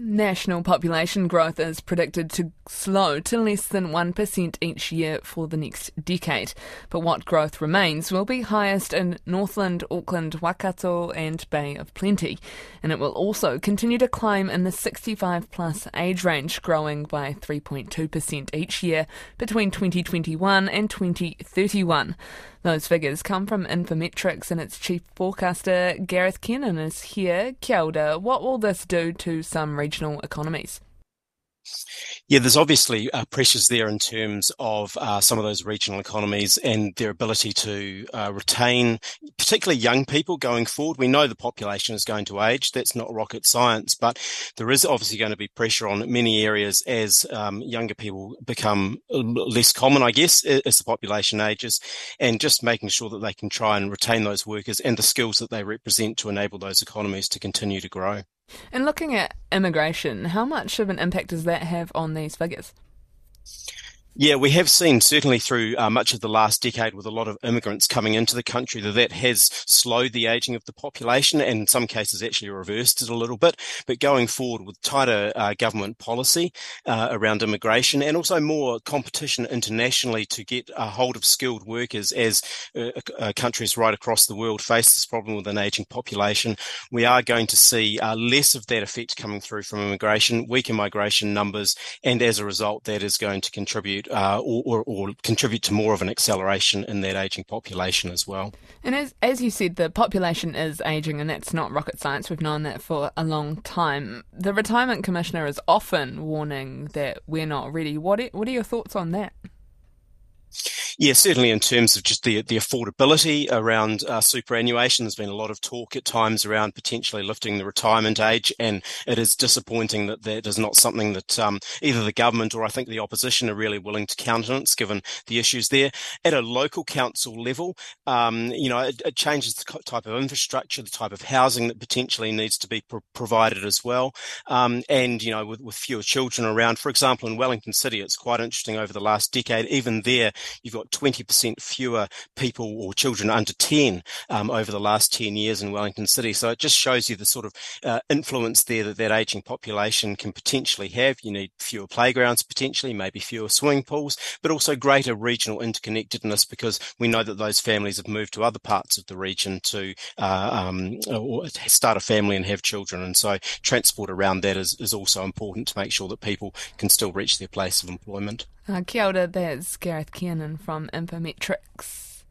National population growth is predicted to slow to less than 1% each year for the next decade. But what growth remains will be highest in Northland, Auckland, Waikato, and Bay of Plenty. And it will also continue to climb in the 65 plus age range, growing by 3.2% each year between 2021 and 2031. Those figures come from Infometrics and its chief forecaster Gareth Kiernan is here. Kia ora. What will this do to some regional economies? Yeah, there's obviously uh, pressures there in terms of uh, some of those regional economies and their ability to uh, retain, particularly young people going forward. We know the population is going to age. That's not rocket science, but there is obviously going to be pressure on many areas as um, younger people become less common, I guess, as the population ages, and just making sure that they can try and retain those workers and the skills that they represent to enable those economies to continue to grow. And looking at immigration, how much of an impact does that have on these figures? Yeah, we have seen certainly through uh, much of the last decade with a lot of immigrants coming into the country that that has slowed the aging of the population and in some cases actually reversed it a little bit. But going forward with tighter uh, government policy uh, around immigration and also more competition internationally to get a hold of skilled workers as uh, uh, countries right across the world face this problem with an aging population, we are going to see uh, less of that effect coming through from immigration, weaker migration numbers, and as a result, that is going to contribute uh, or, or, or, contribute to more of an acceleration in that aging population as well. And as, as you said, the population is aging, and that's not rocket science. We've known that for a long time. The Retirement Commissioner is often warning that we're not ready. What what are your thoughts on that? Yeah, certainly in terms of just the the affordability around uh, superannuation, there's been a lot of talk at times around potentially lifting the retirement age, and it is disappointing that that is not something that um, either the government or I think the opposition are really willing to countenance, given the issues there. At a local council level, um, you know, it, it, changes the type of infrastructure, the type of housing that potentially needs to be pro- provided as well, um, and you know, with, with fewer children around. For example, in Wellington City, it's quite interesting over the last decade. Even there, you've got 20% fewer people or children under 10 um, over the last 10 years in Wellington City. So it just shows you the sort of uh, influence there that that aging population can potentially have. You need fewer playgrounds, potentially, maybe fewer swimming pools, but also greater regional interconnectedness because we know that those families have moved to other parts of the region to uh, um, start a family and have children. And so transport around that is, is also important to make sure that people can still reach their place of employment. Uh, kia ora, there's Gareth Kiernan from Infometrics.